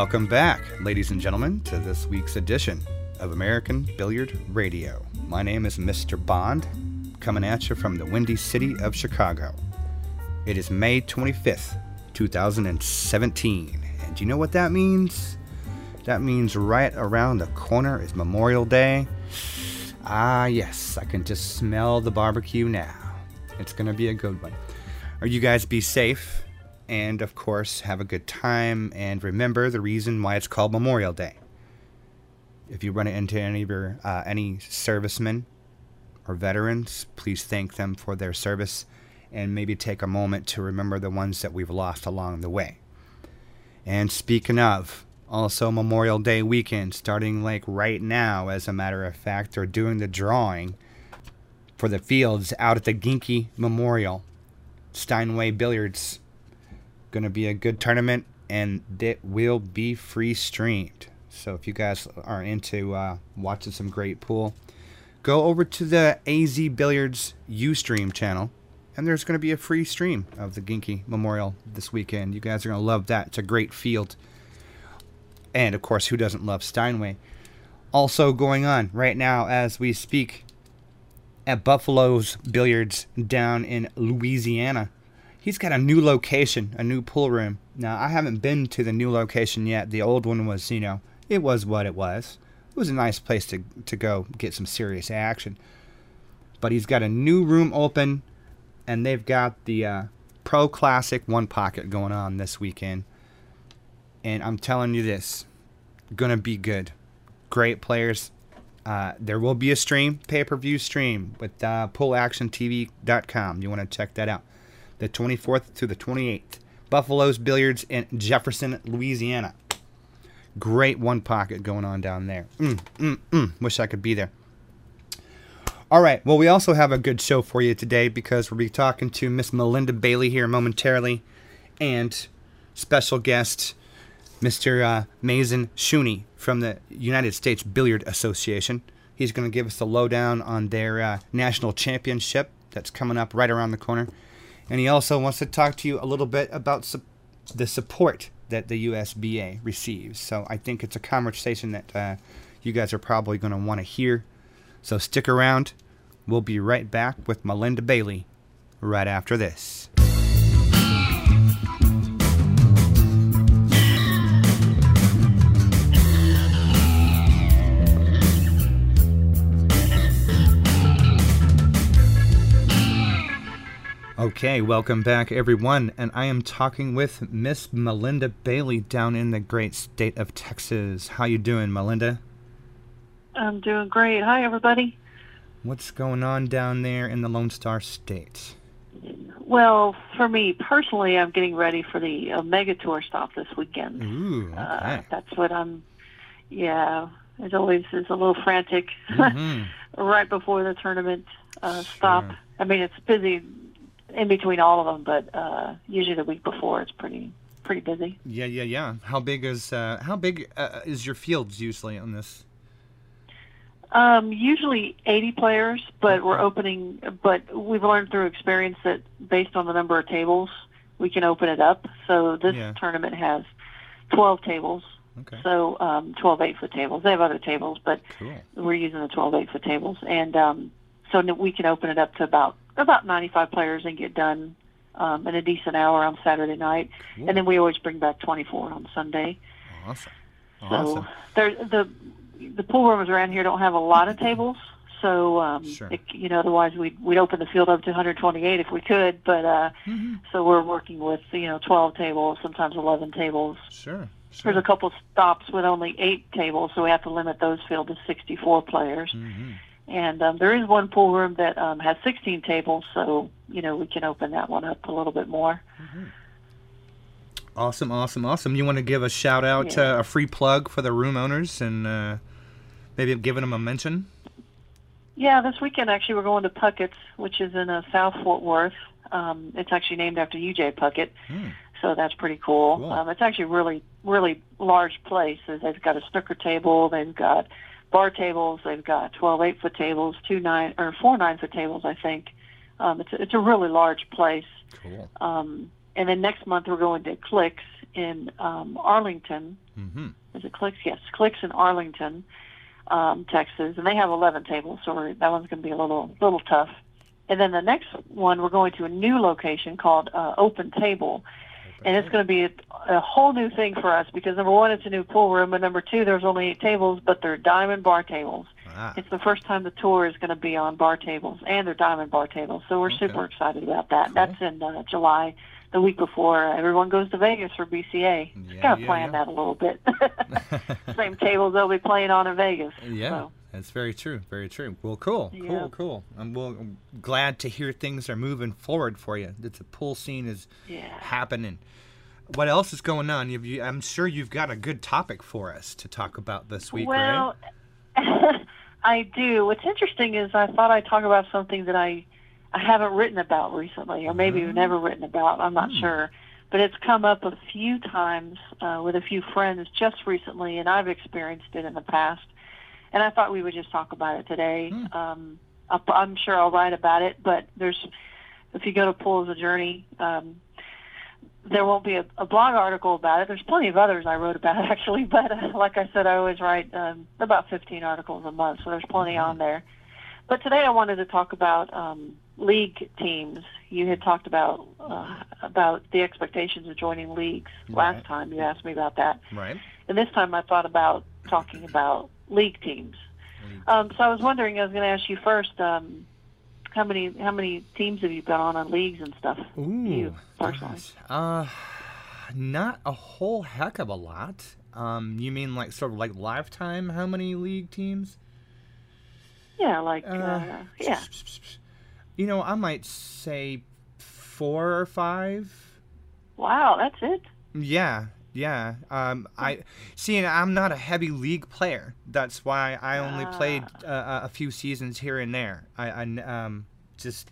Welcome back, ladies and gentlemen, to this week's edition of American Billiard Radio. My name is Mr. Bond, coming at you from the windy city of Chicago. It is May 25th, 2017. And do you know what that means? That means right around the corner is Memorial Day. Ah, yes, I can just smell the barbecue now. It's to be a good one. Are you guys be safe? And of course, have a good time and remember the reason why it's called Memorial Day. If you run into any of your uh, any servicemen or veterans, please thank them for their service and maybe take a moment to remember the ones that we've lost along the way. And speaking of, also Memorial Day weekend, starting like right now, as a matter of fact, they're doing the drawing for the fields out at the Ginky Memorial. Steinway Billiards. Going to be a good tournament, and it will be free streamed. So if you guys are into uh, watching some great pool, go over to the AZ Billiards Ustream channel, and there's going to be a free stream of the Ginky Memorial this weekend. You guys are going to love that. It's a great field. And of course, who doesn't love Steinway? Also going on right now as we speak at Buffalo's Billiards down in Louisiana. He's got a new location, a new pool room. Now, I haven't been to the new location yet. The old one was, you know, it was what it was. It was a nice place to, to go get some serious action. But he's got a new room open, and they've got the uh, Pro Classic One Pocket going on this weekend. And I'm telling you this, gonna be good. Great players. Uh, there will be a stream, pay per view stream with uh, PoolActionTV.com. You want to check that out. The 24th to the 28th. Buffalo's Billiards in Jefferson, Louisiana. Great one pocket going on down there. Mm, mm, mm. Wish I could be there. All right. Well, we also have a good show for you today because we'll be talking to Miss Melinda Bailey here momentarily and special guest Mr. Uh, Mazin Shooni from the United States Billiard Association. He's going to give us the lowdown on their uh, national championship that's coming up right around the corner. And he also wants to talk to you a little bit about su- the support that the USBA receives. So I think it's a conversation that uh, you guys are probably going to want to hear. So stick around. We'll be right back with Melinda Bailey right after this. Okay, welcome back, everyone. And I am talking with Miss Melinda Bailey down in the great state of Texas. How you doing, Melinda? I'm doing great. Hi, everybody. What's going on down there in the Lone Star State? Well, for me personally, I'm getting ready for the Omega Tour stop this weekend. Ooh, okay. Uh, that's what I'm. Yeah, as always, is a little frantic Mhm. right before the tournament uh, stop. I mean, it's busy in between all of them, but uh, usually the week before it's pretty pretty busy. Yeah, yeah, yeah. How big is uh, how big uh, is your fields usually on this? Um, usually 80 players, but we're opening. But we've learned through experience that based on the number of tables, we can open it up. So this Yeah. tournament has 12 tables. Okay, So um, 12 eight foot tables. They have other tables, but cool. we're using the 12 eight foot tables, and um, so we can open it up to about about 95 players and get done um, in a decent hour on Saturday night, Cool. and then we always bring back 24 on Sunday. Awesome. So Awesome. there, the the pool rooms around here don't have a lot of tables, so um, Sure. it, you know otherwise we'd we'd open the field up to 128 if we could, but uh, Mhm. so we're working with you know 12 tables, sometimes 11 tables. Sure. Sure. There's a couple stops with only eight tables, so we have to limit those field to 64 players. Mhm. And um, there is one pool room that um, has 16 tables, so you know we can open that one up a little bit more. Awesome, awesome, awesome. You want to give a shout out, Yeah. uh, a free plug for the room owners, and uh, maybe giving them a mention. Yeah, this weekend actually we're going to Puckett's, which is in uh, South Fort Worth. Um, it's actually named after UJ Puckett, Hmm. so that's pretty cool. Cool. Um, it's actually really, really large place. They've got a snooker table, they've got bar tables, they've got 12 eight foot tables, two nine or four nine foot tables, I think. Um, it's a, it's a really large place. Cool. Um, and then next month we're going to Clicks in um, Arlington. Mm-hmm. Is it Clicks? Yes, Clicks in Arlington, um, Texas, and they have 11 tables, so we're, that one's going to be a little little tough. And then the next one, we're going to a new location called uh, Open Table, and it's going to be a, a whole new thing for us because number one, it's a new pool room, and number two, there's only eight tables, but they're diamond bar tables. Ah, It's the first time the tour is going to be on bar tables, and they're diamond bar tables. So we're Okay. super excited about that. Cool. That's in uh, July, the week before everyone goes to Vegas for BCA. Yeah, Got to yeah, plan yeah. that a little bit. Same tables they'll be playing on in Vegas. Yeah, So, that's very true. Very true. Well, cool, Yeah. cool, cool. I'm, well, I'm glad to hear things are moving forward for you. That the pool scene is yeah. happening. What else is going on? You've, you, I'm sure you've got a good topic for us to talk about this week, well, right? I do. What's interesting is I thought I'd talk about something that I I haven't written about recently, or maybe Mhm. never written about. I'm not Hmm. sure, but it's come up a few times uh, with a few friends just recently, and I've experienced it in the past. And I thought we would just talk about it today. Hmm. Um, I'll, I'm sure I'll write about it, but there's if you go to Pool as a Journey. Um, there won't be a, a blog article about it. There's plenty of others I wrote about actually, but uh, like I said, I always write um, about 15 articles a month, so there's plenty Mhm. on there. But today I wanted to talk about um, league teams. You had talked about uh, about the expectations of joining leagues Right. last time. You asked me about that, Right. and this time I thought about talking about league teams. Um, so I was wondering, I was going to ask you first. Um, how many how many teams have you been on on leagues and stuff? Ooh. you personally? gosh. Uh, not a whole heck of a lot. Um, you mean like sort of like lifetime? How many league teams? Yeah, like uh, Uh, yeah. You know, I might say four or five. Wow, that's it. Yeah, yeah. Um, I see, I'm not a heavy league player. That's why I only played uh, a few seasons here and there. I um, just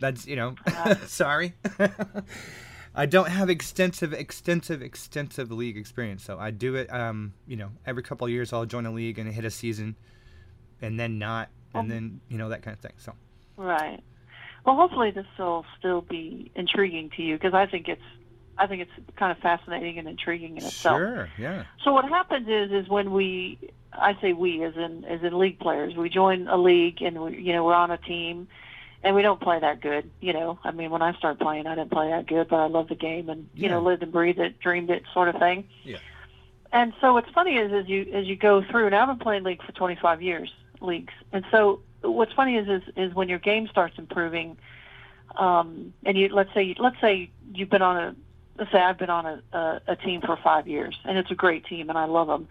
that's you know, Ah. sorry. I don't have extensive, extensive, extensive league experience. So I do it. Um, you know, every couple of years I'll join a league and hit a season, and then not, and then you know that kind of thing. So Right. Well, hopefully this will still be intriguing to you because I think it's I think it's kind of fascinating and intriguing in itself. sure, yeah, So what happens is is when we I say we as in as in league players, we join a league and we you know we're on a team and we don't play that good, you know. I mean, when I started playing, I didn't play that good, but I love the game and you know lived and breathed it, dreamed it, sort of thing. Yeah. And so what's funny is as you as you go through, and I've been playing league for 25 years, leagues, and so what's funny is is, is when your game starts improving, um, and you let's say let's say you've been on a let's say I've been on a, a, a team for five years, and it's a great team, and I love them.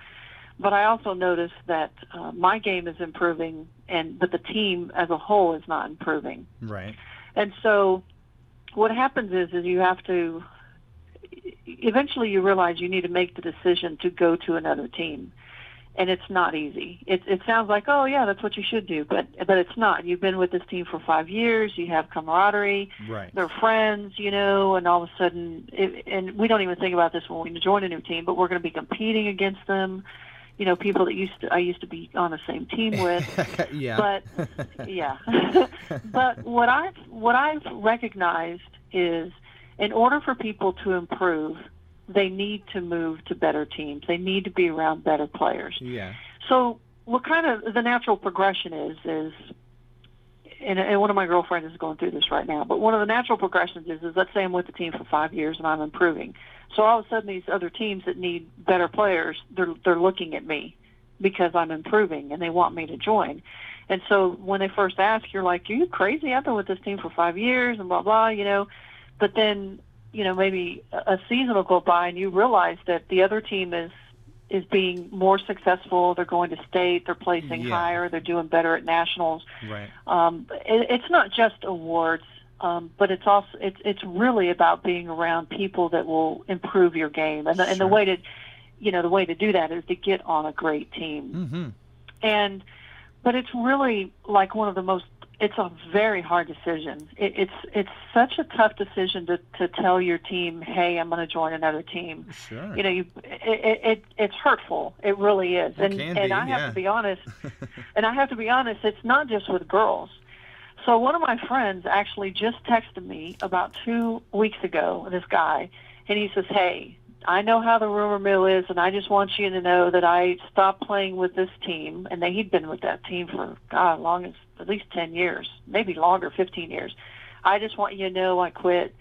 But I also notice that uh, my game is improving, and but the team as a whole is not improving. right, And so, what happens is, is you have to. Eventually, you realize you need to make the decision to go to another team, and it's not easy. It it sounds like, oh yeah, that's what you should do, but but it's not. You've been with this team for five years. You have camaraderie right, they're friends, you know, and all of a sudden, it, and we don't even think about this when we join a new team, but we're going to be competing against them. You know, people that used to I used to be on the same team with. yeah, but yeah, but what I've what I've recognized is, in order for people to improve, they need to move to better teams. They need to be around better players. yeah, So, what kind of the natural progression is is, and, and one of my girlfriends is going through this right now. But one of the natural progressions is, is let's say I'm with the team for five years and I'm improving. So all of a sudden, these other teams that need better players, they're they're looking at me because I'm improving and they want me to join. And so when they first ask, you're like, "Are you crazy? I've been with this team for five years and blah blah," you know. But then, you know, maybe a season will go by and you realize that the other team is is being more successful. They're going to state. They're placing Yeah. higher. They're doing better at nationals. right, Um, it, it's not just awards, um, but it's also it's it's really about being around people that will improve your game. And the, and the way to, you know, the way to do that is to get on a great team. mm-hmm. And but it's really like one of the most. It's a very hard decision. It, it's it's such a tough decision to to tell your team, "Hey, I'm going to join another team." sure, you know, you it, it it's hurtful. It really is. It and and be, I have yeah. to be honest. and I have to be honest. It's not just with girls. So one of my friends actually just texted me about two weeks ago. This guy, and he says, "Hey, I know how the rumor mill is, and I just want you to know that I stopped playing with this team, and they, he'd been with that team for God, long as at least ten years, maybe longer, fifteen years. I just want you to know I quit."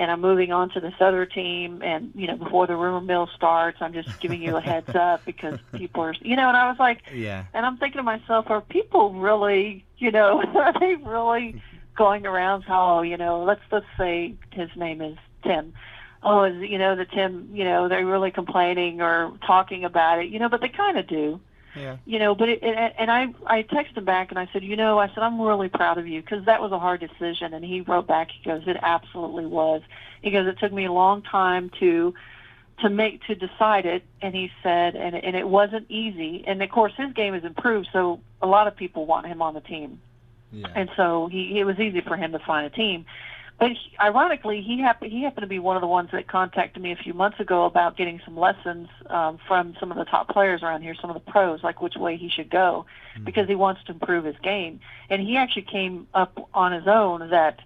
and I'm moving on to this other team. And you know, before the rumor mill starts, I'm just giving you a heads up because people are, you know. And I was like, yeah. And I'm thinking to myself, are people really, you know, are they really going around? How you know? Let's let's say his name is Tim. Oh, is you know the Tim? You know, they're really complaining or talking about it. You know, but they kind of do. Yeah. You know, but it, it, and I I texted him back and I said, you know, I said I'm really proud of you because that was a hard decision. And he wrote back, he goes, it absolutely was. He goes, it took me a long time to to make to decide it. And he said, and and it wasn't easy. And of course, his game has improved, so a lot of people want him on the team. Yeah. And so he it was easy for him to find a team. But he, ironically, he happened he happened to be one of the ones that contacted me a few months ago about getting some lessons um, from some of the top players around here, some of the pros, like which way he should go, Mm-hmm. because he wants to improve his game. And he actually came up on his own that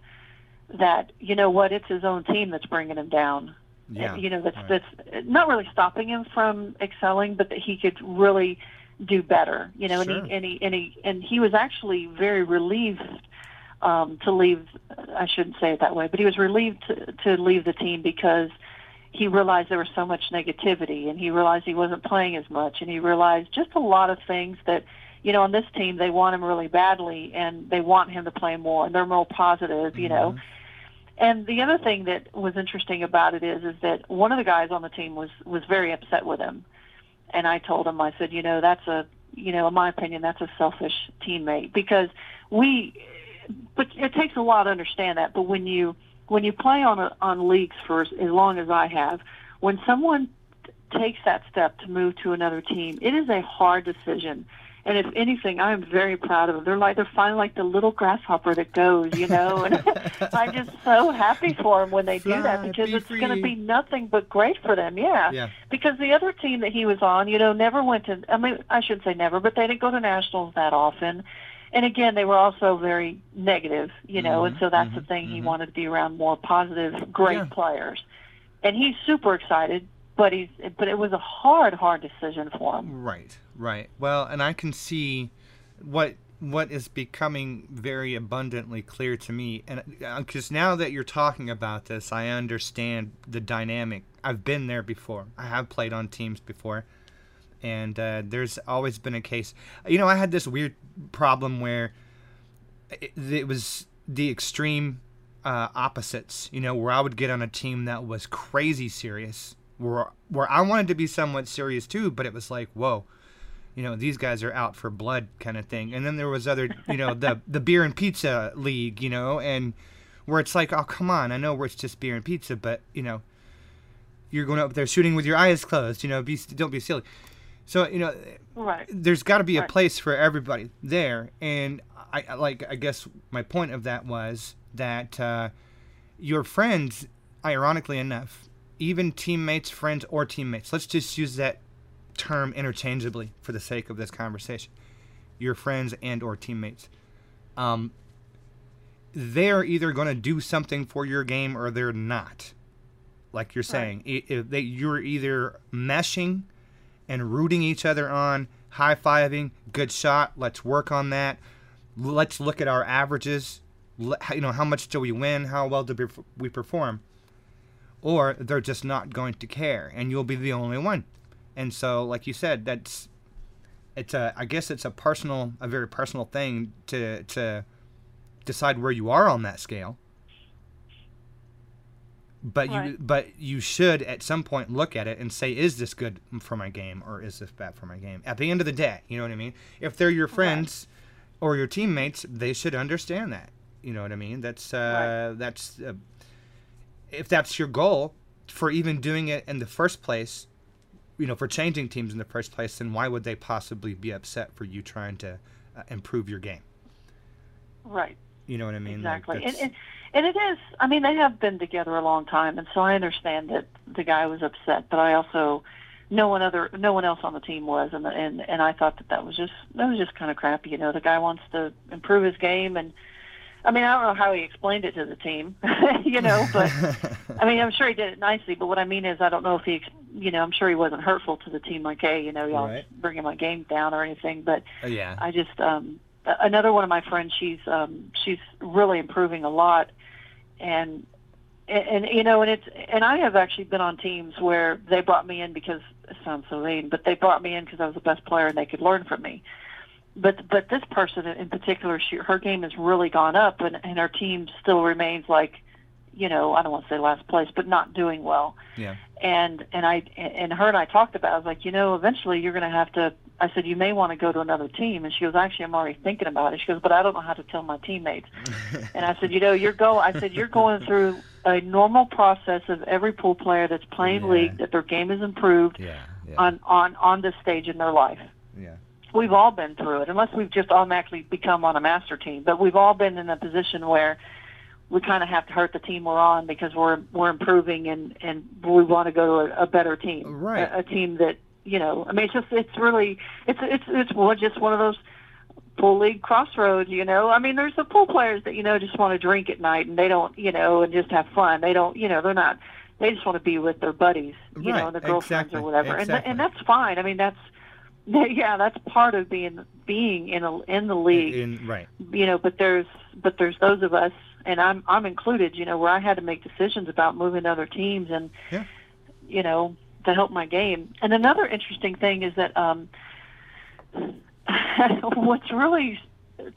that you know what, it's his own team that's bringing him down. Yeah. You know that's Right. that's not really stopping him from excelling, but that he could really do better. You know, Sure. and he and he and he and he was actually very relieved um, to leave. I shouldn't say it that way, but he was relieved to, to leave the team because he realized there was so much negativity, and he realized he wasn't playing as much, and he realized just a lot of things that. You know, on this team, they want him really badly, and they want him to play more, and they're more positive. You know, and the other thing that was interesting about it is, is that one of the guys on the team was was very upset with him, and I told him, I said, you know, that's a, you know, in my opinion, that's a selfish teammate because we, but it takes a lot to understand that. But when you when you play on a, on leagues for as as long as I have, when someone takes that step to move to another team, it is a hard decision. And if anything, I am very proud of them. They're like they're finally like the little grasshopper that goes, you know. And I'm just so happy for them when they do that because be it's going to be nothing but great for them. Yeah. Yeah. Because the other team that he was on, you know, never went to. I mean, I shouldn't say never, but they didn't go to nationals that often. And again, they were also very negative, you know, and mm-hmm. so that's the mm-hmm. thing. He mm-hmm. wanted to be around more positive, great Yeah. players. And he's super excited, but he's but it was a hard, hard decision for him. Right, right. Well, and I can see what what is becoming very abundantly clear to me, and uh, because now that you're talking about this, I understand the dynamic. I've been there before. I have played on teams before, and uh, there's always been a case. You know, I had this weird problem where it, it was the extreme uh, opposites. You know, where I would get on a team that was crazy serious, where where I wanted to be somewhat serious too, but it was like, whoa, you know, these guys are out for blood kind of thing. And then there was other, you know, the the beer and pizza league, you know, and where it's like, oh come on, I know where it's just beer and pizza, but you know, you're going up there shooting with your eyes closed, you know, be don't be silly. So you know, Right. there's got to be a Right. place for everybody there and I like i guess my point of that was that uh, your friends ironically enough even teammates friends or teammates let's just use that term interchangeably for the sake of this conversation your friends and or teammates um, they're either going to do something for your game or they're not like you're saying I if they, you're either meshing and rooting each other on, high fiving, good shot, let's work on that. Let's look at our averages. You know, how much do we win? How well do we- perform? Or they're just not going to care, and you'll be the only one. And so, like you said, that's it's a. I guess it's a personal, a very personal thing to to decide where you are on that scale. But you but you should at some point look at it and say, is this good for my game or is this bad for my game? At the end of the day, you know what I mean? If they're your friends or your teammates, they should understand that. You know what I mean? That's uh, that's uh, if that's your goal for even doing it in the first place. You know, for changing teams in the first place, then why would they possibly be upset for you trying to uh, improve your game? Right. You know what I mean? Like, Exactly. and, and and it is. I mean, they have been together a long time, and so I understand that the guy was upset. But I also, no one other, no one else on the team was, and and and I thought that that was just that was just kind of crappy. You know, the guy wants to improve his game, and I mean, I don't know how he explained it to the team, you know, but I mean, I'm sure he did it nicely. But what I mean is, I don't know if he, you know, I'm sure he wasn't hurtful to the team, like, hey, you know, y'all Right. bringing my game down or anything. But Uh, yeah. I just, um, another one of my friends, she's, um, she's really improving a lot, and, and, and you know, and it's, and I have actually been on teams where they brought me in because it sounds so mean, but they brought me in because I was the best player and they could learn from me but but this person in particular, she her game has really gone up, and and her team still remains like, you know, I don't want to say last place, but not doing well. Yeah. And and I and her and I talked about. it. I was like, you know, eventually you're going to have to. I said you may want to go to another team, and she goes, actually, I'm already thinking about it. She goes, but I don't know how to tell my teammates. and I said, you know, you're go. I said you're going through a normal process of every pool player that's playing Yeah. league that their game is improved Yeah. Yeah. on on on this stage in their life yeah. we've all been through it, unless we've just automatically become on a master team. But we've all been in a position where we kind of have to hurt the team we're on because we're we're improving and and we want to go to a, a better team, Right. A, a team that you know. I mean, it's just it's really it's it's it's one- just one of those pool league crossroads. You know, I mean, there's the pool players that you know just want to drink at night and they don't you know and just have fun. They don't you know they're not. They just want to be with their buddies, you Right, know, and their girlfriends exactly, or whatever, exactly. and and that's fine. I mean, that's yeah, that's part of being being in a in the league, In, right. you know. But there's but there's those of us, and I'm I'm included, you know, where I had to make decisions about moving to other teams and Yeah. you know to help my game. And another interesting thing is that um, what's really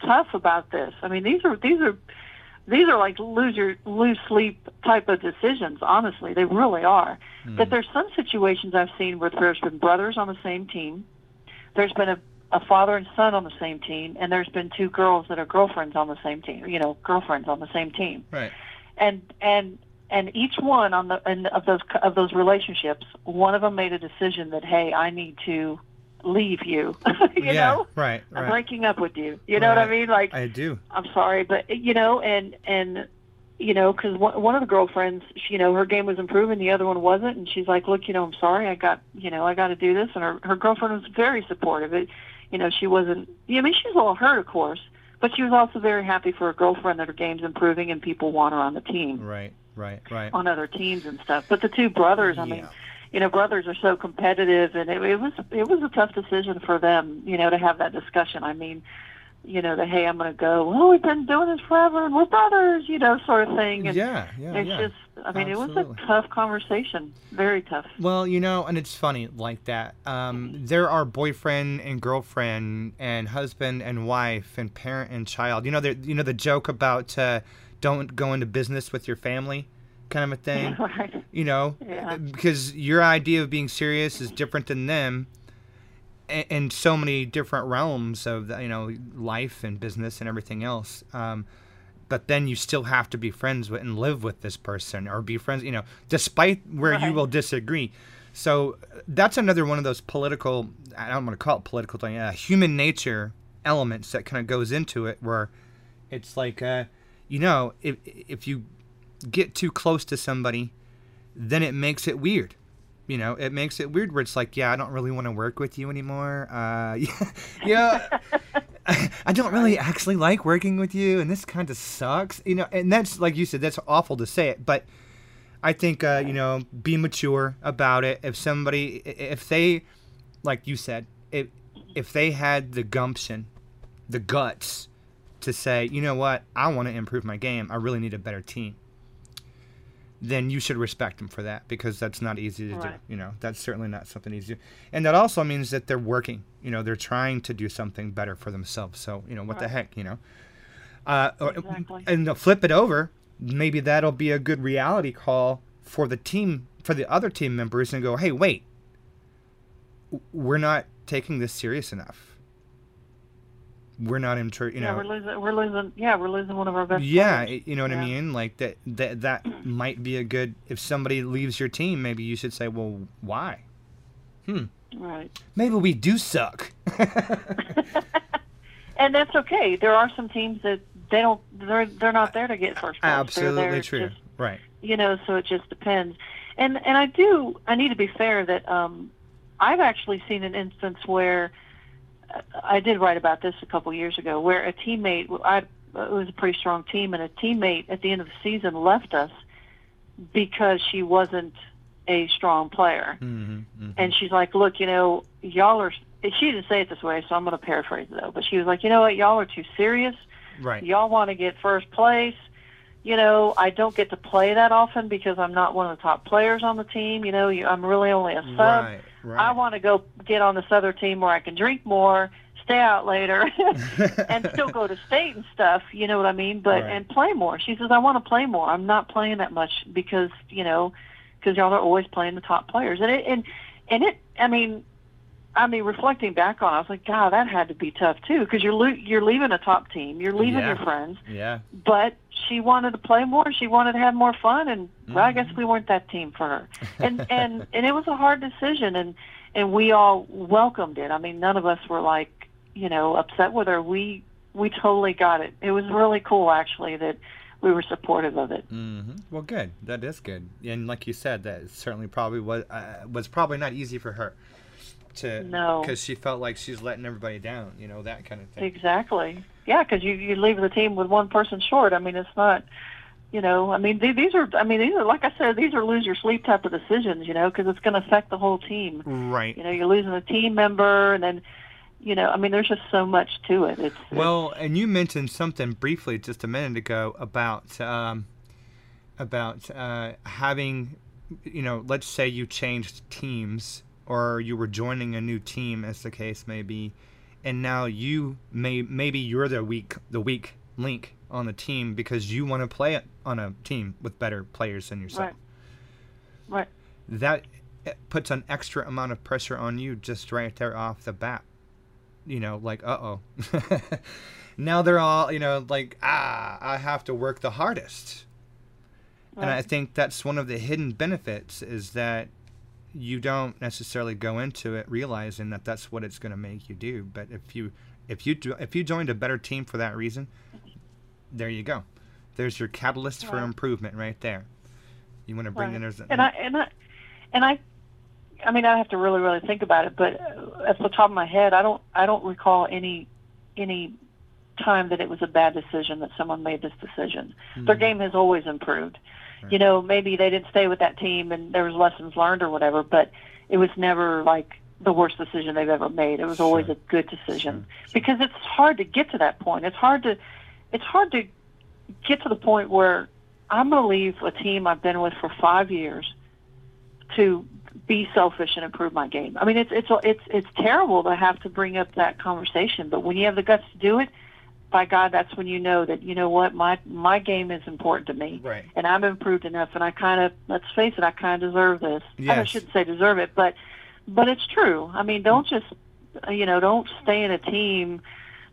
tough about this, I mean, these are these are these are like lose your lose sleep type of decisions. Honestly, they really are. That there's some situations I've seen where there's been brothers on the same team, there's been a, a father and son on the same team, and there's been two girls that are girlfriends on the same team. You know, girlfriends on the same team, Right. and and and each one on the in, of those of those relationships, one of them made a decision that hey, I need to leave you. you yeah. know, Right. I'm breaking up with you. You know what I mean? Like I do. I'm sorry, but you know, and and you know, because one, one of the girlfriends, she, you know, her game was improving, the other one wasn't, and she's like, "Look, you know, I'm sorry, I got, you know, I got to do this," and her her girlfriend was very supportive. It, you know, she wasn't. I mean, she was a little hurt, of course, but she was also very happy for her girlfriend that her game's improving and people want her on the team, Right. Right. Right. on other teams and stuff. But the two brothers, I mean. You know, brothers are so competitive, and it, it was it was a tough decision for them. You know, to have that discussion. I mean, you know, that hey, I'm going to go. Well, we've been doing this forever, and we're brothers. You know, sort of thing. And Yeah. Yeah. it's yeah. just, I mean, it was a tough conversation, very tough. Well, you know, and it's funny like that. Um, there are boyfriend and girlfriend and husband and wife and parent and child. You know, there. You know the joke about uh, don't go into business with your family, kind of a thing. right. you know, Yeah. because your idea of being serious is different than them in, in so many different realms of you know life and business and everything else. Um, but then you still have to be friends with and live with this person or be friends, you know, despite where you will disagree. So uh, that's another one of those political, I don't want to call it political, thing, uh, human nature elements that kind of goes into it where it's like, uh, you know, if, if you get too close to somebody, then it makes it weird. You know, it makes it weird where it's like, yeah, I don't really want to work with you anymore. Uh, yeah, yeah, I don't really actually like working with you, and this kind of sucks. You know, and that's like you said, that's awful to say it, but I think uh, you know, be mature about it. If somebody, if they, like you said, if if they had the gumption, the guts to say, you know what, I want to improve my game. I really need a better team. Then you should respect them for that because that's not easy to do. Right. You know, that's certainly not something easy. And that also means that they're working. You know, they're trying to do something better for themselves. So, you know, what the heck, you know? Uh, Exactly. And flip it over, maybe that'll be a good reality call for the team, for the other team members, and go, hey, wait, we're not taking this serious enough. We're not in, tr- you yeah, know, we're losing. We're losing. Yeah, we're losing one of our best. yeah, players. you know what I mean. Like that, that, that might be a good. If somebody leaves your team, maybe you should say, well, why? Hmm. Right. Maybe we do suck. And that's okay. There are some teams that they don't. They're they're not there to get first place. Absolutely true. just- Right. you know so it just depends and and i do i need to be fair that um i've actually seen an instance where i did write about this a couple years ago where a teammate i it was a pretty strong team, and a teammate at the end of the season left us because she wasn't a strong player. Mm-hmm, mm-hmm. And she's like, "Look, you know, y'all are." She didn't say it this way, so I'm going to paraphrase it though. But she was like, "You know what? Y'all are too serious. Right. Y'all want to get first place." You know, I don't get to play that often because I'm not one of the top players on the team. You know, you, I'm really only a sub. Right. Right. I want to go get on this other team where I can drink more, stay out later, and still go to state and stuff. You know what I mean? But Right. and play more. She says I want to play more. I'm not playing that much because you know because y'all are always playing the top players. And it and and it. I mean, I mean, reflecting back on, it, I was like, God, that had to be tough too because you're lo- you're leaving a top team, you're leaving Yeah. your friends, yeah. but she wanted to play more. She wanted to have more fun, and well, I Mm-hmm. guess we weren't that team for her. And and and it was a hard decision, and and we all welcomed it. I mean, none of us were like you know upset with her. We we totally got it. It was really cool actually that we were supportive of it. hmm Well, good. That is good. And like you said, that certainly probably was uh, was probably not easy for her to No. because she felt like she's letting everybody down. You know that kind of thing. Exactly. Yeah, because you you leave the team with one person short. I mean, it's not. You know, I mean, th- these are. I mean, these are like I said, these are lose your sleep type of decisions. You know, because it's going to affect the whole team. Right. You know, you're losing a team member, and then, you know, I mean, there's just so much to it. It's Well, and you mentioned something briefly just a minute ago about um, about uh, having, you know, let's say you changed teams or you were joining a new team, as the case may be, and now you may maybe you're the weak the weak link on the team because you want to play on a team with better players than yourself. Right. right. That eh, puts an extra amount of pressure on you just right there off the bat. You know, like, uh oh. now they're all, you know, like, ah, I have to work the hardest. And I think that's one of the hidden benefits is that you don't necessarily go into it realizing that that's what it's going to make you do. But if you if you do, if you joined a better team for that reason, there you go. There's your catalyst for improvement right there. You want to bring in Right. there's And I and I and I, I mean, I have to really really think about it. But at the top of my head, I don't I don't recall any any time that it was a bad decision that someone made this decision. Their Mhm. game has always improved. You know, maybe they didn't stay with that team and there was lessons learned or whatever, but it was never like the worst decision they've ever made. It was always Sure. a good decision sure. because it's hard to get to that point. It's hard to it's hard to get to the point where I'm going to leave a team I've been with for 5 years to be selfish and improve my game. I mean, it's it's it's it's terrible to have to bring up that conversation, but when you have the guts to do it, by God, that's when you know that you know what my my game is important to me, Right. and I'm improved enough, and I kind of let's face it, I kind of deserve this. I shouldn't say deserve it, but but it's true. I mean, don't just uh, you know don't stay in a team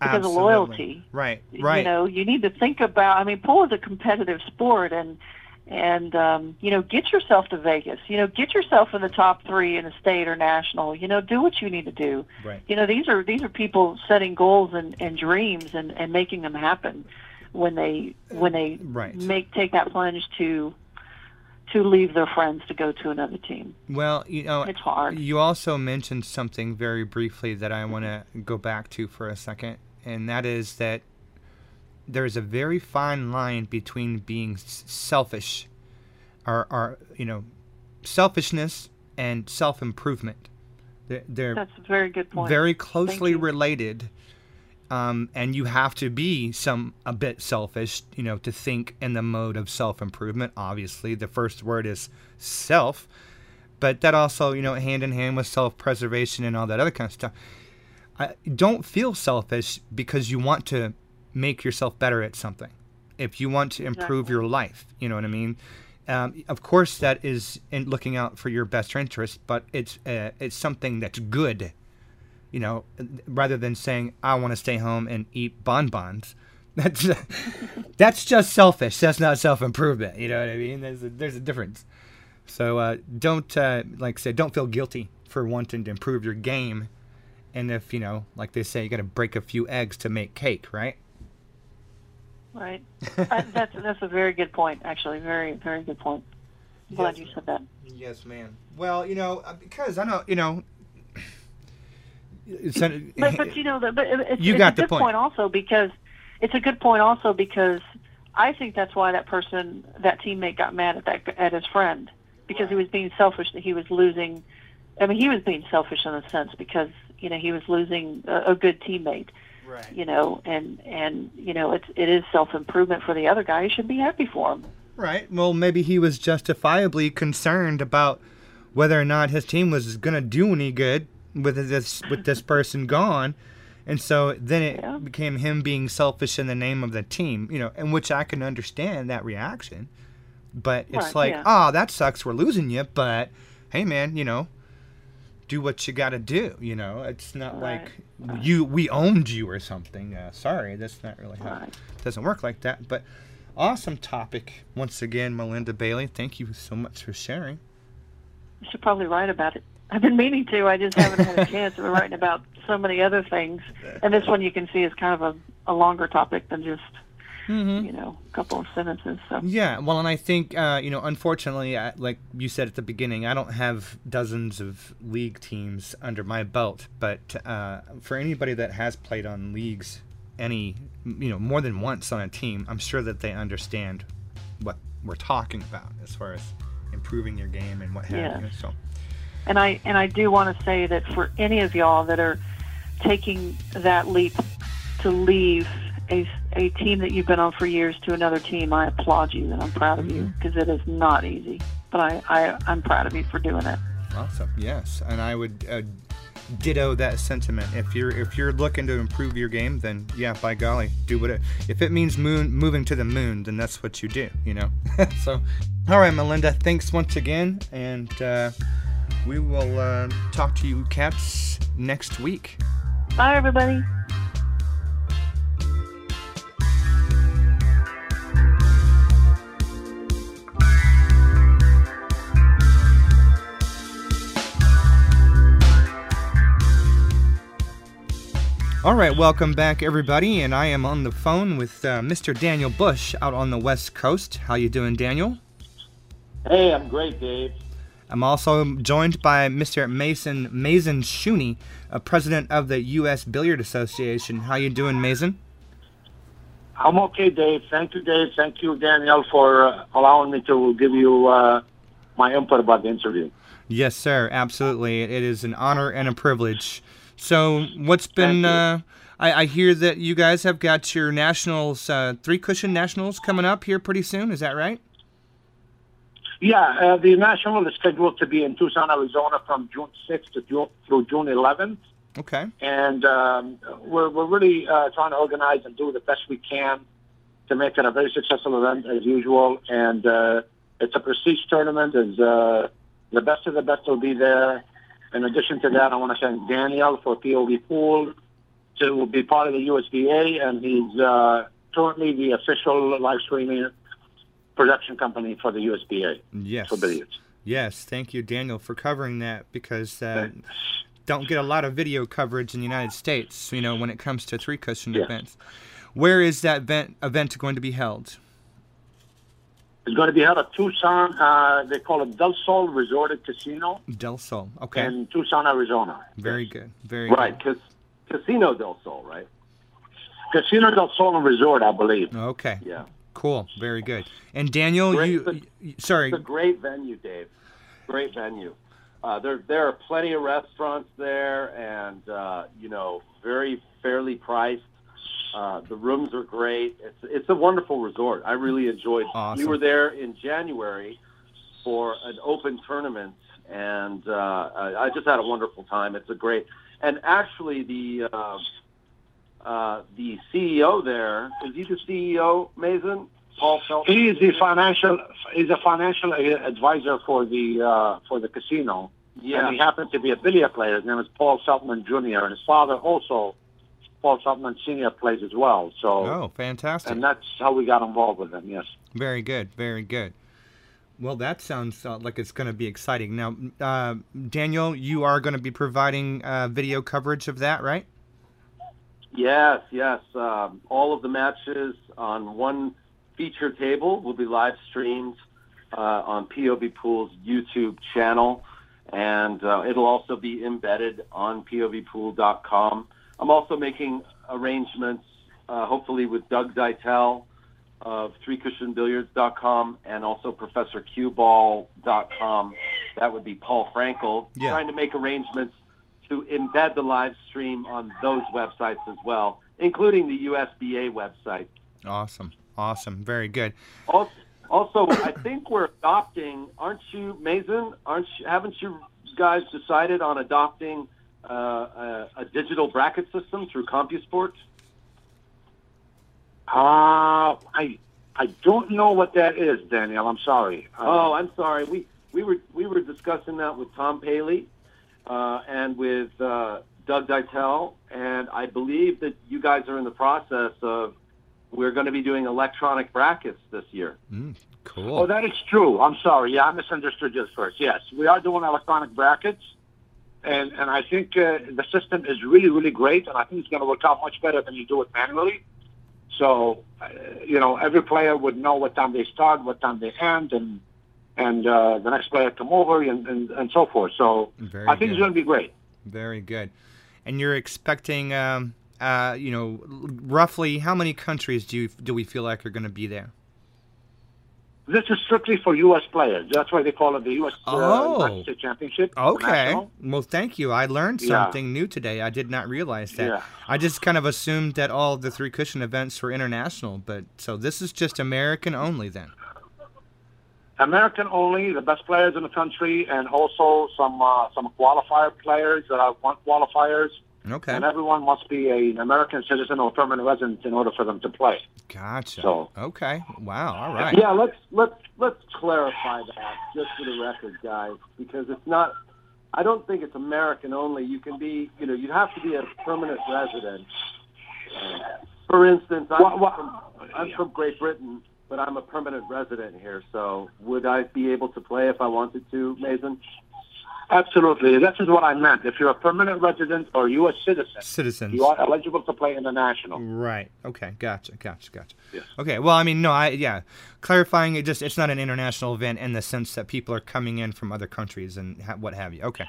because Absolutely. of loyalty. Right. Right. You know, you need to think about. I mean, pool is a competitive sport, and and um, you know, get yourself to Vegas. You know, get yourself in the top three in the state or national. You know, do what you need to do. right. You know, these are these are people setting goals and, and dreams and, and making them happen when they when they Right. make take that plunge to to leave their friends to go to another team. Well, you know, It's hard. You also mentioned something very briefly that I want to go back to for a second, and that is that there is a very fine line between being selfish, or, or you know, selfishness and self improvement. They're, they're That's a very good point. very closely related, um, and you have to be some a bit selfish, you know, to think in the mode of self improvement. Obviously, the first word is self, but that also, you know, hand in hand with self preservation and all that other kind of stuff. I, don't feel selfish because you want to make yourself better at something. If you want to improve your life, you know what I mean. Um, of course, that is in looking out for your best interest, but it's uh, it's something that's good, you know, rather than saying I want to stay home and eat bonbons. That's that's just selfish. That's not self improvement. You know what I mean? There's a, there's a difference. So uh, don't uh, like I said, don't feel guilty for wanting to improve your game. And if you know, like they say, you got to break a few eggs to make cake, right? Right. I, that's that's a very good point. Actually, very very good point. I'm glad Yes. you said that. Yes, ma'am. Well, you know, uh, because I know, you know, it's an, But but you know, the, but it's, You it's got a the good point. also because it's a good point also because I think that's why that person, that teammate, got mad at that at his friend because right. he was being selfish that he was losing. I mean, he was being selfish in a sense because you know he was losing a, a good teammate. Right. You know, and and you know it's it is self improvement for the other guy. He should be happy for him. Right. Well, maybe he was justifiably concerned about whether or not his team was going to do any good with this with this person gone. And so then it yeah. became him being selfish in the name of the team, you know, in which I can understand that reaction. But it's right, like, yeah. oh, that sucks, we're losing you. But hey, man, you know, do what you got to do. You know, it's not right. like right. you we owned you or something. Uh, sorry, that's not really how. It doesn't work like that. But awesome topic once again, Melinda Bailey. Thank you so much for sharing. You should probably write about it. I've been meaning to. I just haven't had a chance. We're writing about so many other things, and this one you can see is kind of a, a longer topic than just mm-hmm. you know a couple of sentences. So yeah, well, and I think uh, you know, unfortunately, I, like you said at the beginning, I don't have dozens of league teams under my belt, but uh, for anybody that has played on leagues, any you know more than once on a team, I'm sure that they understand what we're talking about as far as improving your game and what have yeah. you. So and I and I do want to say that for any of y'all that are taking that leap to leave a, a team that you've been on for years to another team, I applaud you and I'm proud of you because mm-hmm. it is not easy. But I, I I'm proud of you for doing it. Awesome. Yes, and I would uh, ditto that sentiment. If you're if you're looking to improve your game, then yeah, by golly, do what it. If it means moon moving to the moon, then that's what you do. You know. so, all right, Melinda. Thanks once again, and. Uh, we will uh, talk to you cats next week. Bye, everybody. All right, welcome back, everybody, and I am on the phone with uh, Mr. Daniel Bush out on the West Coast. How you doing, Daniel? Hey, I'm great, Dave. I'm also joined by Mr. Mazin Mazin Shooni, a president of the U.S. Billiard Association. How you doing, Mazin? I'm okay, Dave. Thank you, Dave. Thank you, Daniel, for uh, allowing me to give you uh, my input about the interview. Yes, sir. Absolutely. It is an honor and a privilege. So, what's been? Uh, I, I, hear that you guys have got your nationals, uh, three cushion nationals, coming up here pretty soon. Is that right? Yeah, uh, the national is scheduled to be in Tucson, Arizona, from June 6th to June, through June 11th. Okay. And um, we're we're really uh, trying to organize and do the best we can to make it a very successful event as usual. And uh, it's a prestige tournament. Is uh, the best of the best will be there. In addition to that, I want to thank Daniel for POV Pool to be part of the USBA, and he's uh, currently the official live streaming production company for the USBA. Yes. For billiards. Yes, thank you, Daniel, for covering that because uh, don't get a lot of video coverage in the United States. You know, when it comes to three cushion yes. events. Where is that event event going to be held? It's going to be held at Tucson. Uh, they call it Del Sol Resort and Casino. Del Sol, okay. In Tucson, Arizona. Very yes. good. Very right. good. Right, Casino Del Sol, right? Casino Del Sol and Resort, I believe. Okay. Yeah. Cool. Very good. And Daniel, great, you, you, sorry. It's a great venue, Dave. Great venue. Uh, there there are plenty of restaurants there, and uh, you know, very fairly priced. Uh, the rooms are great. It's it's a wonderful resort. I really enjoyed. Awesome. We were there in January for an open tournament, and uh, I just had a wonderful time. It's a great, and actually the uh, uh, the CEO there. Is he the CEO, Mazin? Paul Feltman. He is the financial. He's a financial advisor for the uh, for the casino. Yeah. And he happened to be a billiard player. His name is Paul Feltman Jr. And his father also, Paul Feltman Sr. plays as well. So. Oh, fantastic! And that's how we got involved with him. Yes. Very good. Very good. Well, that sounds uh, like it's going to be exciting. Now, uh, Daniel, you are going to be providing uh, video coverage of that, right? Yes, yes. Um, all of the matches on one feature table will be live streamed uh, on POV Pool's YouTube channel, and uh, it'll also be embedded on POVPool.com. I'm also making arrangements uh, hopefully with Doug Deitel of threecushionbilliards.com and also professorqball.com. That would be Paul Frankel, Yeah. trying to make arrangements to embed the live stream on those websites as well, including the USBA website. Awesome. Awesome. Very good. Also, also I think we're adopting, aren't you, Mazin? Aren't you, haven't you guys decided on adopting uh, a, a digital bracket system through CompuSport? Uh, I I don't know what that is, Daniel. I'm sorry. Uh, Oh, I'm sorry. We we were we were discussing that with Tom Paley uh, and with uh, Doug Deitel, and I believe that you guys are in the process of we're going to be doing electronic brackets this year. Mm, cool. Oh, that is true. I'm sorry. Yeah, I misunderstood you first. Yes, we are doing electronic brackets, and and I think uh, the system is really really great, and I think it's going to work out much better than you do it manually. So, uh, you know, every player would know what time they start, what time they end, and and uh, the next player come over, and, and, and so forth. So, Very I think good. it's going to be great. Very good. And you're expecting, um, uh, you know, roughly how many countries do you do we feel like are going to be there? This is strictly for U.S. players. That's why they call it the U.S. Oh. Uh, Championship. Okay. National. Well, thank you. I learned Yeah. something new today. I did not realize that. Yeah. I just kind of assumed that all the three cushion events were international, but so this is just American only then. American only, the best players in the country, and also some uh, some qualifier players that are qualifiers. Okay. And everyone must be an American citizen or permanent resident in order for them to play. Gotcha. So- Okay. Wow. All right. Yeah, let's let's let's clarify that just for the record, guys, because it's not. I don't think it's American only. You can be, you know, you'd have to be a permanent resident. For instance, I'm, Well, well, from, I'm from Great Britain, but I'm a permanent resident here. So, would I be able to play if I wanted to, Mason? Absolutely. This is what I meant. If you're a permanent resident or U.S. citizen, Citizens. you are eligible to play international. Right. Okay. Gotcha. Gotcha. Gotcha. Yes. Okay. Well, I mean, no. I yeah. Clarifying it just it's not an international event in the sense that people are coming in from other countries and ha- what have you. Okay.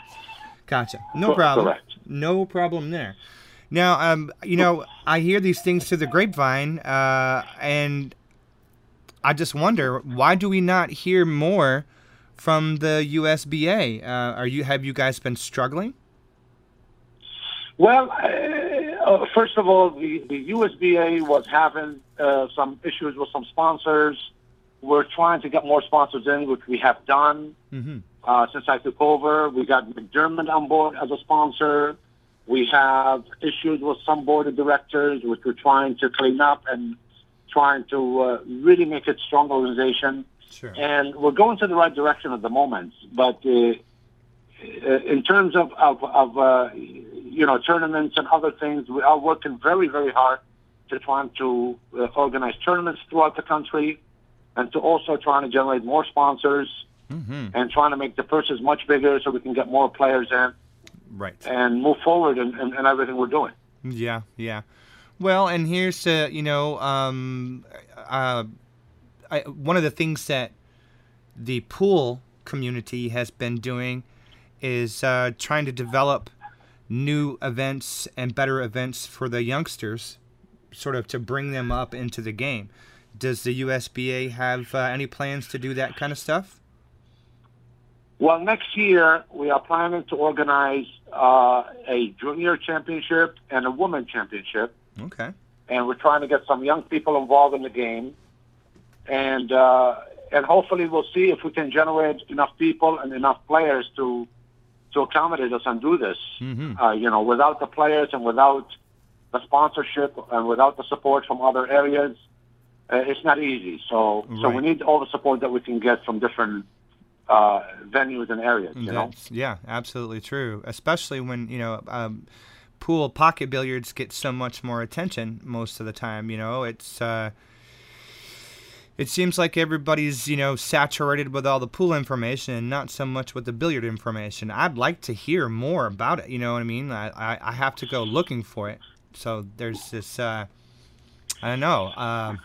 Gotcha. No problem. correct. No problem there. Now, um, you know, I hear these things through the grapevine, uh, and I just wonder why do we not hear more from the USBA? Uh, are you have you guys been struggling? Well, uh, uh, first of all, the, the USBA was having uh, some issues with some sponsors. We're trying to get more sponsors in, which we have done Mm-hmm. uh, since I took over. We got McDermott on board as a sponsor. We have issues with some board of directors, which we're trying to clean up and trying to uh, really make it a strong organization. Sure. And we're going to the right direction at the moment. But uh, uh, in terms of, of, of uh, you know, tournaments and other things, we are working very, very hard to trying to uh, organize tournaments throughout the country and to also trying to generate more sponsors Mm-hmm. and trying to make the purses much bigger so we can get more players in Right. and move forward in, in, in everything we're doing. Yeah, yeah. Well, and here's to you know, um, uh, I, one of the things that the pool community has been doing is uh, trying to develop new events and better events for the youngsters, sort of to bring them up into the game. Does the USBA have uh, any plans to do that kind of stuff? Well, next year we are planning to organize uh, a junior championship and a women championship. Okay. and we're trying to get some young people involved in the game, and uh, and hopefully we'll see if we can generate enough people and enough players to to accommodate us and do this. Mm-hmm. Uh, you know, without the players and without the sponsorship and without the support from other areas, uh, it's not easy. So so we need all the support that we can get from different uh, venues and areas. You know. Yeah, absolutely true. Especially when you know um, pool pocket billiards get so much more attention most of the time. You know, it's uh, it seems like everybody's you know saturated with all the pool information and not so much with the billiard information. I'd like to hear more about it. You know what I mean? I I, I have to go looking for it. So there's this. Uh, I don't know. Um,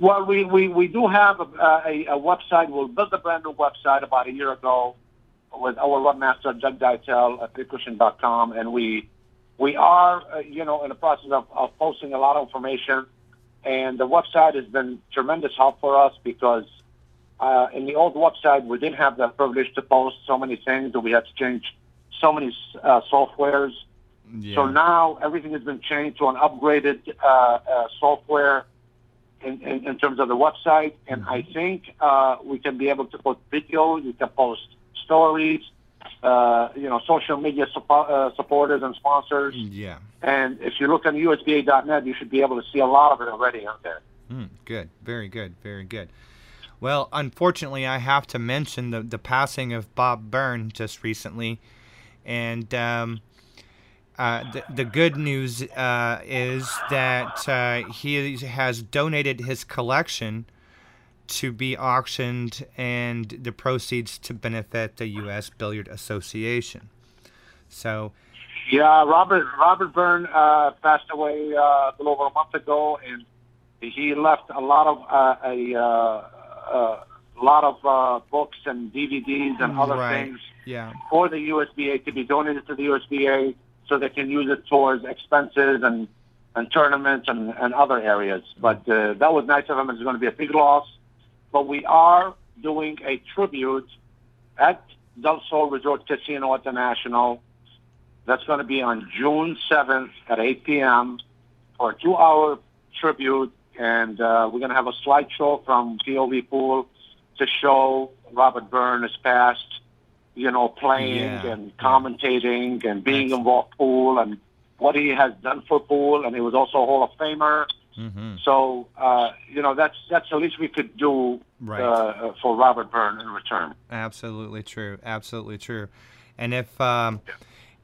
Well, we, we, we do have a, a, a website. We built a brand new website about a year ago with our webmaster, Doug Deitel at thecushion.com, and we we are, uh, you know, in the process of, of posting a lot of information, and the website has been tremendous help for us because uh, in the old website we didn't have the privilege to post so many things, that we had to change so many uh, softwares. Yeah. So now everything has been changed to an upgraded uh, uh, software in, in, in terms of the website, and I think uh, we can be able to put videos, we can post stories, uh, you know, social media uh, supporters and sponsors. yeah. And if you look on USBA.net, you should be able to see a lot of it already out there. Mm, good. Very good. Very good. Well, unfortunately, I have to mention the, the passing of Bob Byrne just recently. And um, uh, the, the good news uh, is that uh, he has donated his collection to be auctioned and the proceeds to benefit the U.S. Billiard Association. So, Yeah, Robert Robert Byrne uh, passed away uh, a little over a month ago, and he left a lot of uh, a uh, uh, lot of uh, books and DVDs and other Right. things yeah. for the USBA to be donated to the USBA so they can use it towards expenses and and tournaments and, and other areas. But uh, that was nice of him. It's going to be a big loss. But we are doing a tribute at Del Sol Resort Casino International. That's going to be on June 7th at 8 p.m. for a two-hour tribute. And uh, we're going to have a slideshow from POV Pool to show Robert Byrne has passed, you know, playing Yeah, and commentating and being Excellent. involved pool and what he has done for pool. And he was also a Hall of Famer. Hmm So, uh, you know, that's that's the least we could do Right. uh, for Robert Byrne in return. Absolutely true. Absolutely true. And if um,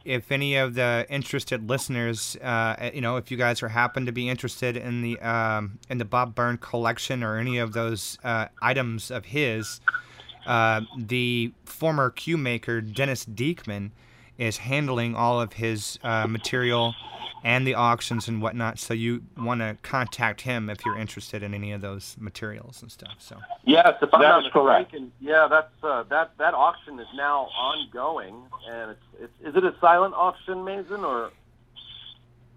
if any of the interested listeners, uh, you know, if you guys are happen to be interested in the um, in the Bob Byrne collection or any of those uh, items of his, uh, the former cue maker Dennis Dieckman is handling all of his uh, material and the auctions and whatnot. So you want to contact him if you're interested in any of those materials and stuff. So Yes, if I'm That not is correct. mistaken, yeah, that's uh, that that auction is now ongoing, and it's, it's is it a silent auction, Mazin, or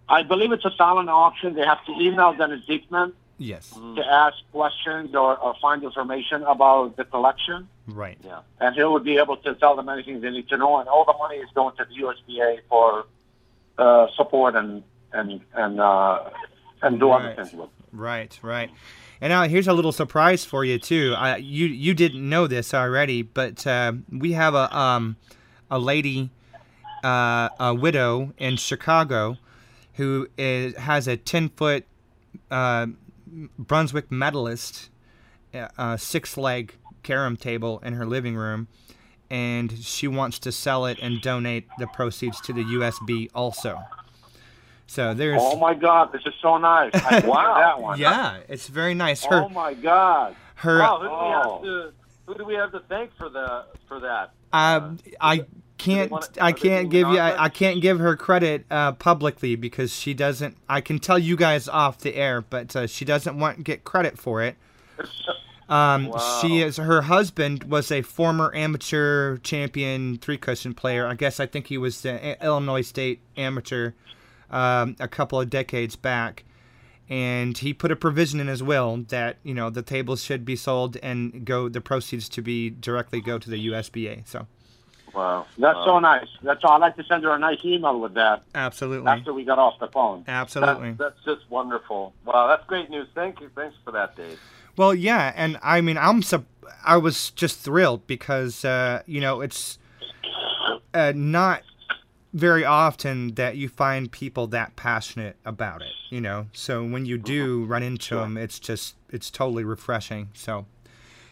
I believe it's a silent auction. They have to email Dennis Dieckman yes, to ask questions or, or find information about the collection, right. yeah, and he will be able to tell them anything they need to know. And all the money is going to the USBA for uh, support and and and uh, and do other things with. Right, right. And now here's a little surprise for you too. I, you you didn't know this already, but uh, we have a um a lady, uh, a widow in Chicago, who is has a ten foot uh, Brunswick medalist, uh, uh, six leg carom table in her living room, and she wants to sell it and donate the proceeds to the USB also. So there's Oh my God, this is so nice! I wow, that one. yeah, it's very nice. Her Oh my God. her wow, who do we Oh. have to who do we have to thank for the for that? Uh, I can't. wanna- I can't give you. I, I can't give her credit uh, publicly because she doesn't. I can tell you guys off the air, but uh, she doesn't want to get credit for it. Um, Wow. She is. Her husband was a former amateur champion three cushion player. I guess I think he was the I- Illinois State amateur um, a couple of decades back. And he put a provision in his will that you know the tables should be sold and go the proceeds to be directly go to the USBA. So Wow, That's so nice. That's all. I'd like to send her a nice email with that absolutely, after we got off the phone. absolutely. That's, that's just wonderful. Wow, that's great news. Thank you. Thanks for that, Dave. Well, yeah, and I mean, I'm sup- I was just thrilled because uh, you know it's uh, not very often that you find people that passionate about it. You know, so when you do run into them, it's just it's totally refreshing. So,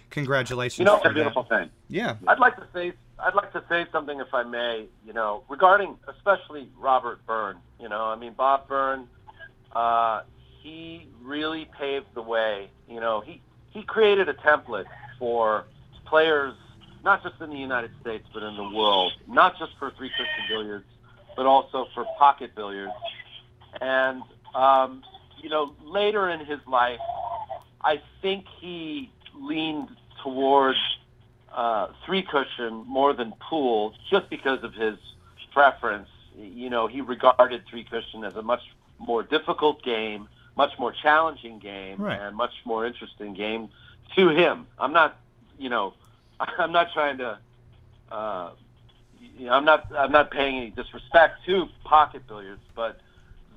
congratulations You know, It's a beautiful that. thing. Yeah, I'd like to say I'd like to say something, if I may. You know, regarding especially Robert Byrne. You know, I mean Bob Byrne. Uh, he really paved the way. You know, he he created a template for players, not just in the United States, but in the world. Not just for three billiards, but also for pocket billiards. And um, you know, later in his life, I think he leaned towards uh, three cushion more than pool, just because of his preference. you know, he regarded three cushion as a much more difficult game, much more challenging game, Right. and much more interesting game to him. I'm not, you know, I'm not trying to. Uh, you know, I'm not. I'm not paying any disrespect to pocket billiards, but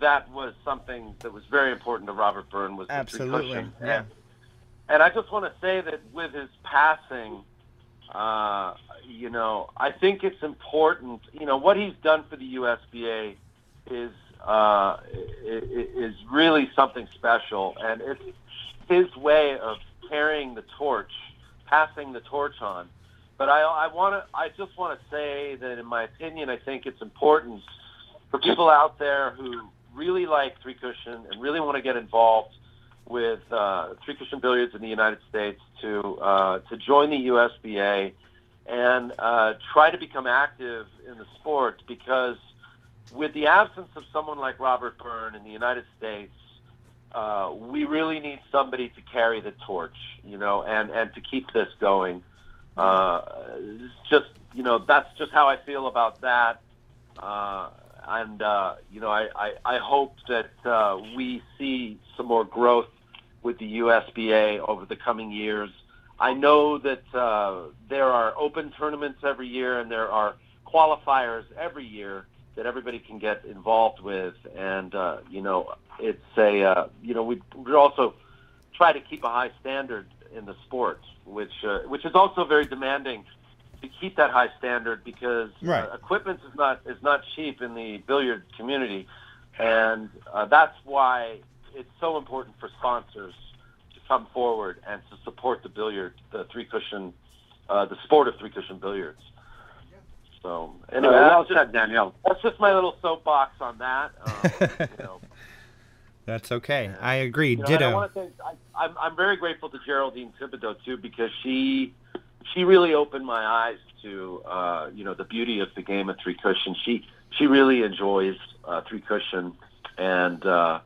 that was something that was very important to Robert Byrne. Was the three Absolutely, cushion. yeah. And, and I just want to say that with his passing, uh, you know, I think it's important. You know, what he's done for the USBA is uh, is really something special, and it's his way of carrying the torch, passing the torch on. But I, I want to. I just want to say that, in my opinion, I think it's important for people out there who really like three cushion and really want to get involved with uh, three cushion billiards in the United States to uh, to join the USBA and uh, try to become active in the sport because with the absence of someone like Robert Byrne in the United States, uh, we really need somebody to carry the torch, you know, and, and to keep this going. Uh, just, you know, that's just how I feel about that. Uh, and, uh, you know, I, I, I hope that uh, we see some more growth with the USBA over the coming years. I know that uh, there are open tournaments every year and there are qualifiers every year that everybody can get involved with. And, uh, you know, it's a, uh, you know, we, we also try to keep a high standard in the sport, which, uh, which is also very demanding to keep that high standard because Right. uh, equipment is not, is not cheap in the billiard community. And uh, that's why it's so important for sponsors to come forward and to support the billiard, the three cushion, uh, the sport of three cushion billiards. So anyway, well that's, just, said, Danielle. that's just my little soapbox on that. Um, you know, That's okay. I agree. you know, and I want to thank, I, I'm, I'm very grateful to Geraldine Thibodeau too because she she really opened my eyes to uh, you know the beauty of the game of three cushion. She she really enjoys uh, three cushion, and uh,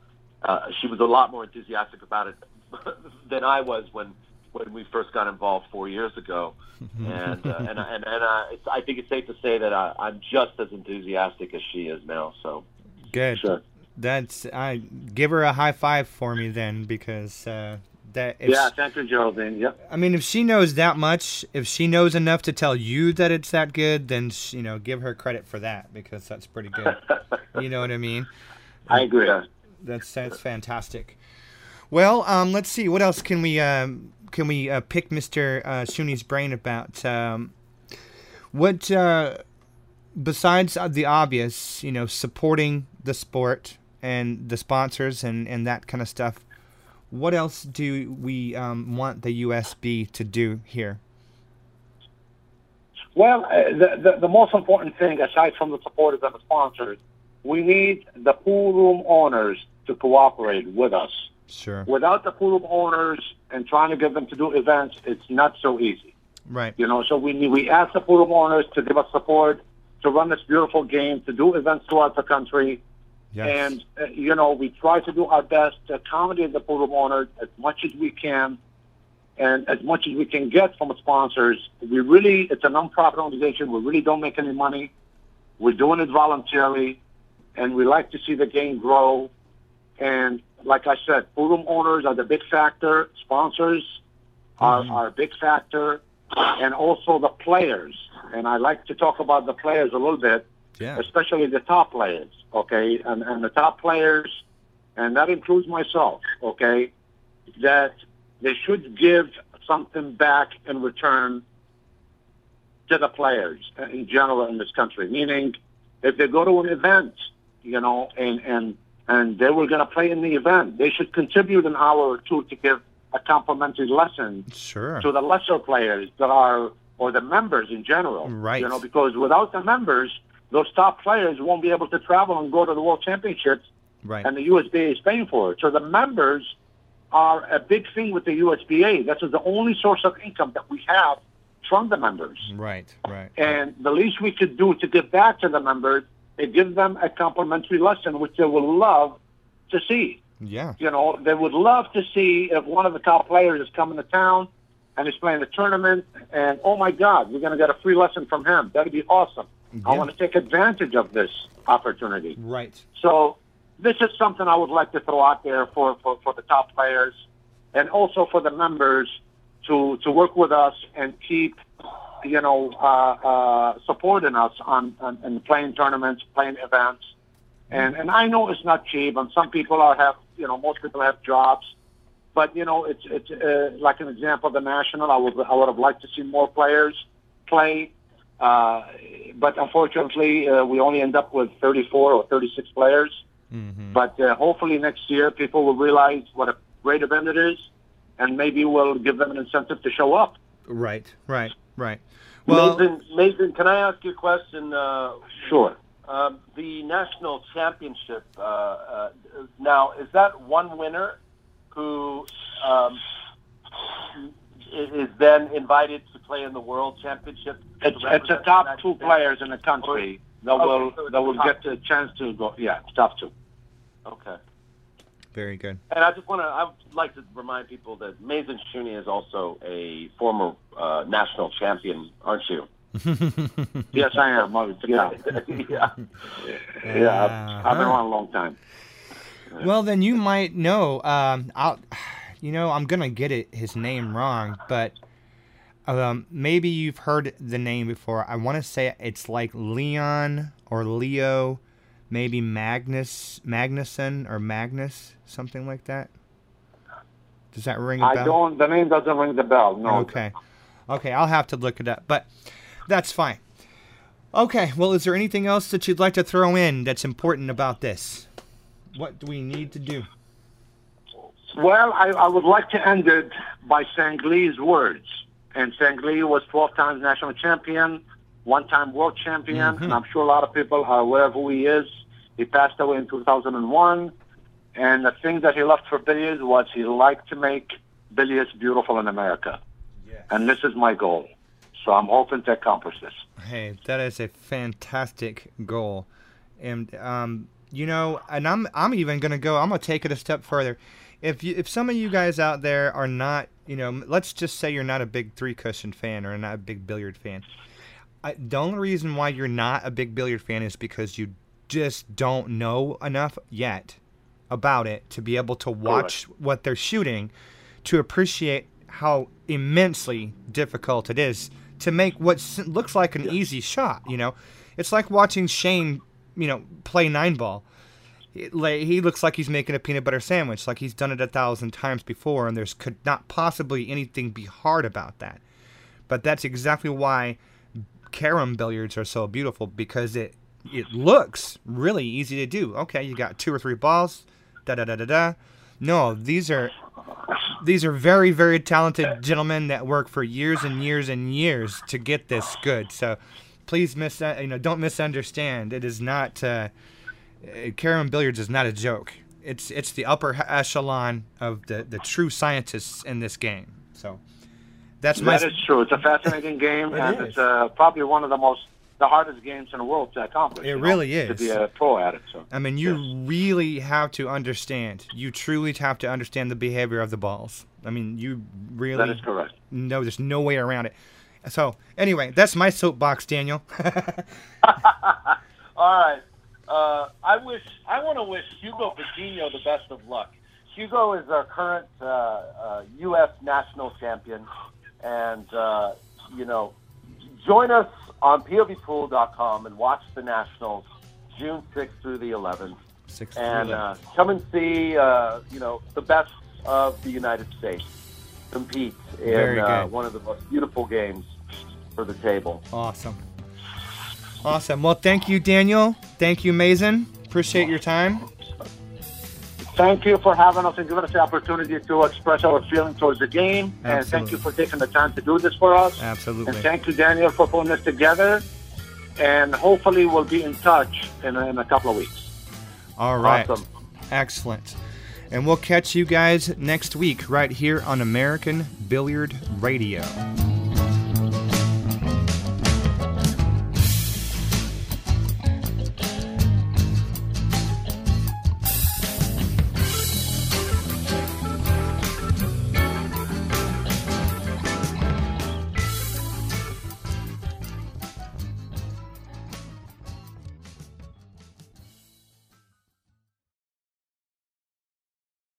uh, she was a lot more enthusiastic about it than I was when when we first got involved four years ago. and uh, and and, and uh, I think it's safe to say that I, I'm just as enthusiastic as she is now. So Good. Sure. That's I give her a high five for me then because uh, that if Yeah, thank you, Geraldine. Yep. I mean if she knows that much, if she knows enough to tell you that it's that good, then sh- you know give her credit for that because that's pretty good. you know what I mean? I agree. That's that's fantastic. Well, um, let's see. What else can we um, can we uh, pick Mister uh, Shooni's brain about? Um, what uh, besides the obvious, you know, supporting the sport and the sponsors and and that kind of stuff. What else do we um, want the USB to do here? Well, uh, the, the, the most important thing, aside from the supporters and the sponsors, we need the pool room owners to cooperate with us. Sure. Without the pool room owners and trying to get them to do events, it's not so easy. Right. You know, so we need, we ask the pool room owners to give us support to run this beautiful game, to do events throughout the country, Yes. and uh, you know we try to do our best to accommodate the pool room owners as much as we can, and as much as we can get from sponsors. We really, it's a non-profit organization. We really don't make any money. We're doing it voluntarily, and we like to see the game grow. And like I said, room owners are the big factor. Sponsors are, mm-hmm. are a big factor, and also the players. And I like to talk about the players a little bit yeah. especially the top players, okay, and, and the top players, and that includes myself, okay, that they should give something back in return to the players in general in this country. Meaning, if they go to an event, you know, and and and they were going to play in the event, they should contribute an hour or two to give a complimentary lesson Sure. to the lesser players that are or the members in general. Right. You know, because without the members, those top players won't be able to travel and go to the World Championships, Right. and the USBA is paying for it. So the members are a big thing with the USBA. This is the only source of income that we have from the members. Right. Right. And the least we could do to give back to the members is gives them a complimentary lesson, which they will love to see. Yeah. You know, they would love to see if one of the top players is coming to town and he's playing the tournament, and oh my God, we're going to get a free lesson from him. That'd be awesome. I want to take advantage of this opportunity. Right. So this is something I would like to throw out there for, for, for the top players and also for the members to, to work with us and keep, you know, uh, uh, supporting us on, on, on playing tournaments, playing events. And, and I know it's not cheap, and some people are have, you know, most people have jobs. But, you know, it's, it's uh, like an example of the National. I would, I would have liked to see more players play. Uh, but unfortunately, uh, we only end up with 34 or 36 players. Mm-hmm. But uh, hopefully next year, people will realize what a great event it is, and maybe we'll give them an incentive to show up. Right. Right. Right. Well, Mazin, Mazin, can I ask you a question? Uh, Sure. um, the national championship. Uh, uh, now, is that one winner who um, is then invited to play in the world championship? It's, it's the top the two States? players in the country that Okay, will so that will top get the chance to go. Yeah, top two. Okay. Very good. And I just want to, I would like to remind people that Mazin Shooni is also a former uh, national champion, aren't you? Yes, I am. Uh, Yeah, yeah. yeah. I've, I've been around a long time. Well, then you might know. Um, I'll, you know, I'm gonna get it his name wrong, but um, maybe you've heard the name before. I want to say it's like Leon or Leo, maybe Magnus Magnuson or Magnus, something like that. Does that ring a I bell? don't. The name doesn't ring the bell. No. Okay. Okay, I'll have to look it up, but that's fine. Okay, well, is there anything else that you'd like to throw in that's important about this? What do we need to do? Well, I, I would like to end it by Sang Lee's words. And Sangli was 12 times national champion, one time world champion, and I'm sure a lot of people are aware of who he is. He passed away in 2001. And the thing that he loved for billiards was he liked to make billiards beautiful in America. And this is my goal. So I'm hoping to accomplish this. Hey, that is a fantastic goal, and um, you know, and I'm I'm even gonna go. I'm gonna take it a step further. If you if some of you guys out there are not, you know, let's just say you're not a big three cushion fan or not a big billiard fan. I, the only reason why you're not a big billiard fan is because you just don't know enough yet about it to be able to watch what they're shooting to appreciate how immensely difficult it is to make what looks like an easy shot. You know, it's like watching Shane, you know, play nine ball. It, like, he looks like he's making a peanut butter sandwich, like he's done it a thousand times before, and there's could not possibly anything be hard about that. But that's exactly why carom billiards are so beautiful because it it looks really easy to do. Okay, you got two or three balls, da da da da da. No, these are these are very very talented gentlemen that work for years and years and years to get this good. So please mis you know don't misunderstand. It is not uh, uh, carom billiards is not a joke. It's it's the upper echelon of the the true scientists in this game. So that's my That is true. It's a fascinating game, It and is. it's uh, probably one of the most, the hardest games in the world to accomplish. It really know, really To be a pro at it. So. I mean, you really have to understand. You truly have to understand the behavior of the balls. I mean, you really That is correct. no. There's no way around it. So anyway, that's my soapbox, Daniel. All right. Uh, I wish I want to wish Hugo Virginio the best of luck. Hugo is our current uh, uh, U.S. national champion, and uh, you know, join us on povpool.com and watch the nationals June 6th through the 11th, Six and uh, come and see uh, you know the best of the United States compete in uh, one of the most beautiful games for the table. awesome, awesome. Well, thank you, Daniel. Thank you, Mazin. Appreciate your time. Thank you for having us and giving us the opportunity to express our feeling towards the game. And thank you for taking the time to do this for us. Absolutely. And thank you, Daniel, for putting this together. And hopefully, we'll be in touch in a, in a couple of weeks. All right. Awesome. Excellent. And we'll catch you guys next week right here on American Billiard Radio.